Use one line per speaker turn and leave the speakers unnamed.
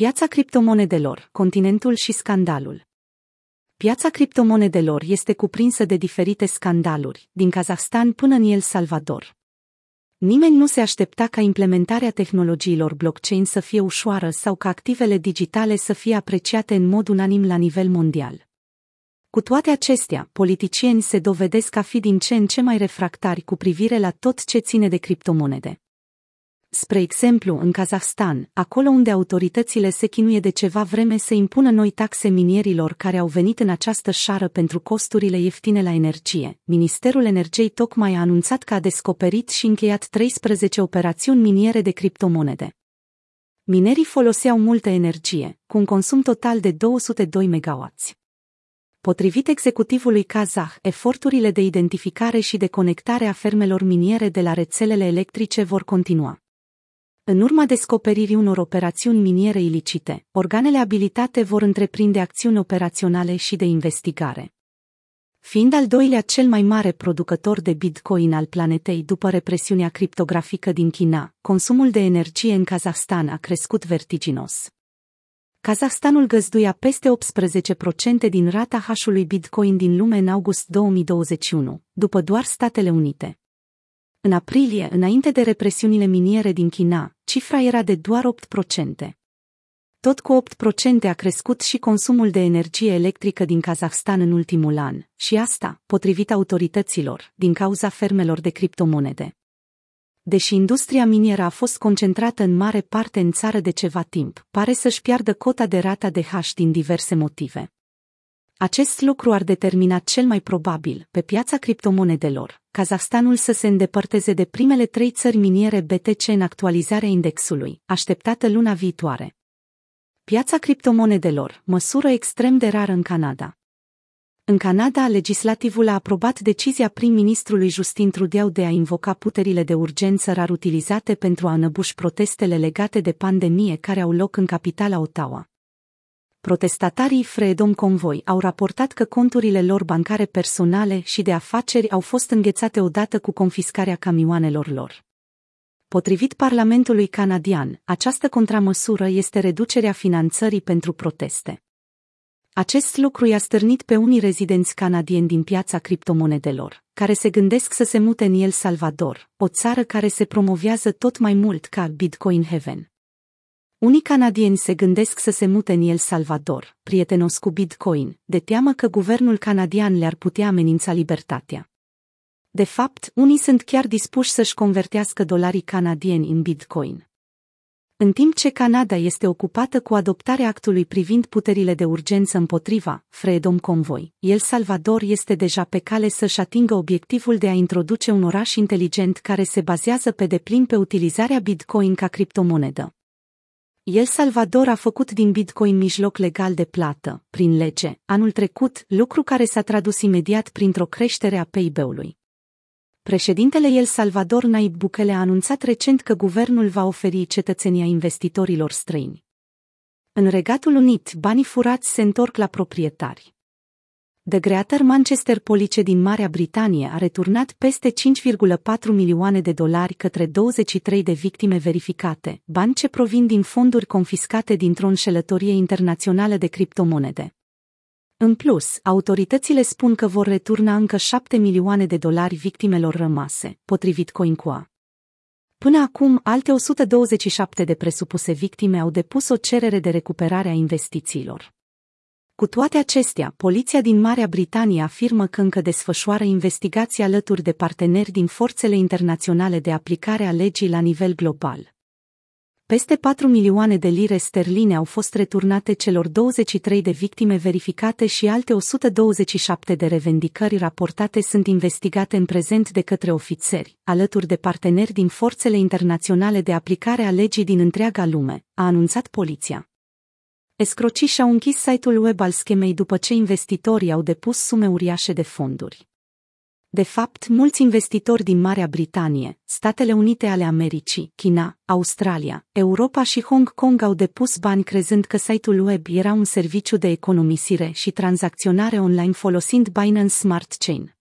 Piața criptomonedelor, continentul și scandalul. Piața criptomonedelor este cuprinsă de diferite scandaluri, din Kazahstan până în El Salvador. Nimeni nu se aștepta ca implementarea tehnologiilor blockchain să fie ușoară sau ca activele digitale să fie apreciate în mod unanim la nivel mondial. Cu toate acestea, politicieni se dovedesc a fi din ce în ce mai refractari cu privire la tot ce ține de criptomonede. Spre exemplu, în Kazahstan, acolo unde autoritățile se chinuie de ceva vreme să impună noi taxe minierilor care au venit în această șară pentru costurile ieftine la energie, Ministerul Energiei tocmai a anunțat că a descoperit și încheiat 13 operațiuni miniere de criptomonede. Minerii foloseau multă energie, cu un consum total de 202 MW. Potrivit executivului kazah, eforturile de identificare și de conectare a fermelor miniere de la rețelele electrice vor continua. În urma descoperirii unor operațiuni miniere ilicite, organele abilitate vor întreprinde acțiuni operaționale și de investigare. Fiind al doilea cel mai mare producător de bitcoin al planetei după represiunea criptografică din China, consumul de energie în Kazahstan a crescut vertiginos. Kazahstanul găzduia peste 18% din rata hașului bitcoin din lume în august 2021, după doar Statele Unite. În aprilie, înainte de represiunile miniere din China, cifra era de doar 8%. Tot cu 8% a crescut și consumul de energie electrică din Kazahstan în ultimul an, și asta, potrivit autorităților, din cauza fermelor de criptomonede. Deși industria minieră a fost concentrată în mare parte în țară de ceva timp, pare să-și piardă cota de rata de hash din diverse motive. Acest lucru ar determina cel mai probabil, pe piața criptomonedelor, Kazahstanul să se îndepărteze de primele trei țări miniere BTC în actualizarea indexului, așteptată luna viitoare. Piața criptomonedelor, măsură extrem de rară în Canada. În Canada, legislativul a aprobat decizia prim-ministrului Justin Trudeau de a invoca puterile de urgență rar utilizate pentru a înăbuși protestele legate de pandemie care au loc în capitala Ottawa protestatarii Freedom Convoy au raportat că conturile lor bancare personale și de afaceri au fost înghețate odată cu confiscarea camioanelor lor. Potrivit Parlamentului canadian, această contramăsură este reducerea finanțării pentru proteste. Acest lucru i-a stârnit pe unii rezidenți canadieni din piața criptomonedelor, care se gândesc să se mute în El Salvador, o țară care se promovează tot mai mult ca Bitcoin Heaven. Unii canadieni se gândesc să se mute în El Salvador, prietenos cu Bitcoin, de teamă că guvernul canadian le-ar putea amenința libertatea. De fapt, unii sunt chiar dispuși să-și convertească dolarii canadieni în Bitcoin. În timp ce Canada este ocupată cu adoptarea actului privind puterile de urgență împotriva Freedom Convoy, El Salvador este deja pe cale să-și atingă obiectivul de a introduce un oraș inteligent care se bazează pe deplin pe utilizarea Bitcoin ca criptomonedă. El Salvador a făcut din Bitcoin mijloc legal de plată, prin lege, anul trecut, lucru care s-a tradus imediat printr-o creștere a PIB-ului. Președintele El Salvador Naib Bukele a anunțat recent că guvernul va oferi cetățenia investitorilor străini. În Regatul Unit, banii furați se întorc la proprietari. The Greater Manchester Police din Marea Britanie a returnat peste 5,4 milioane de dolari către 23 de victime verificate, bani ce provin din fonduri confiscate dintr-o înșelătorie internațională de criptomonede. În plus, autoritățile spun că vor returna încă 7 milioane de dolari victimelor rămase, potrivit CoinCoa. Până acum, alte 127 de presupuse victime au depus o cerere de recuperare a investițiilor. Cu toate acestea, poliția din Marea Britanie afirmă că încă desfășoară investigații alături de parteneri din forțele internaționale de aplicare a legii la nivel global. Peste 4 milioane de lire sterline au fost returnate celor 23 de victime verificate și alte 127 de revendicări raportate sunt investigate în prezent de către ofițeri, alături de parteneri din forțele internaționale de aplicare a legii din întreaga lume, a anunțat poliția. Escrocii și-au închis site-ul web al schemei după ce investitorii au depus sume uriașe de fonduri. De fapt, mulți investitori din Marea Britanie, Statele Unite ale Americii, China, Australia, Europa și Hong Kong au depus bani crezând că site-ul web era un serviciu de economisire și tranzacționare online folosind Binance Smart Chain.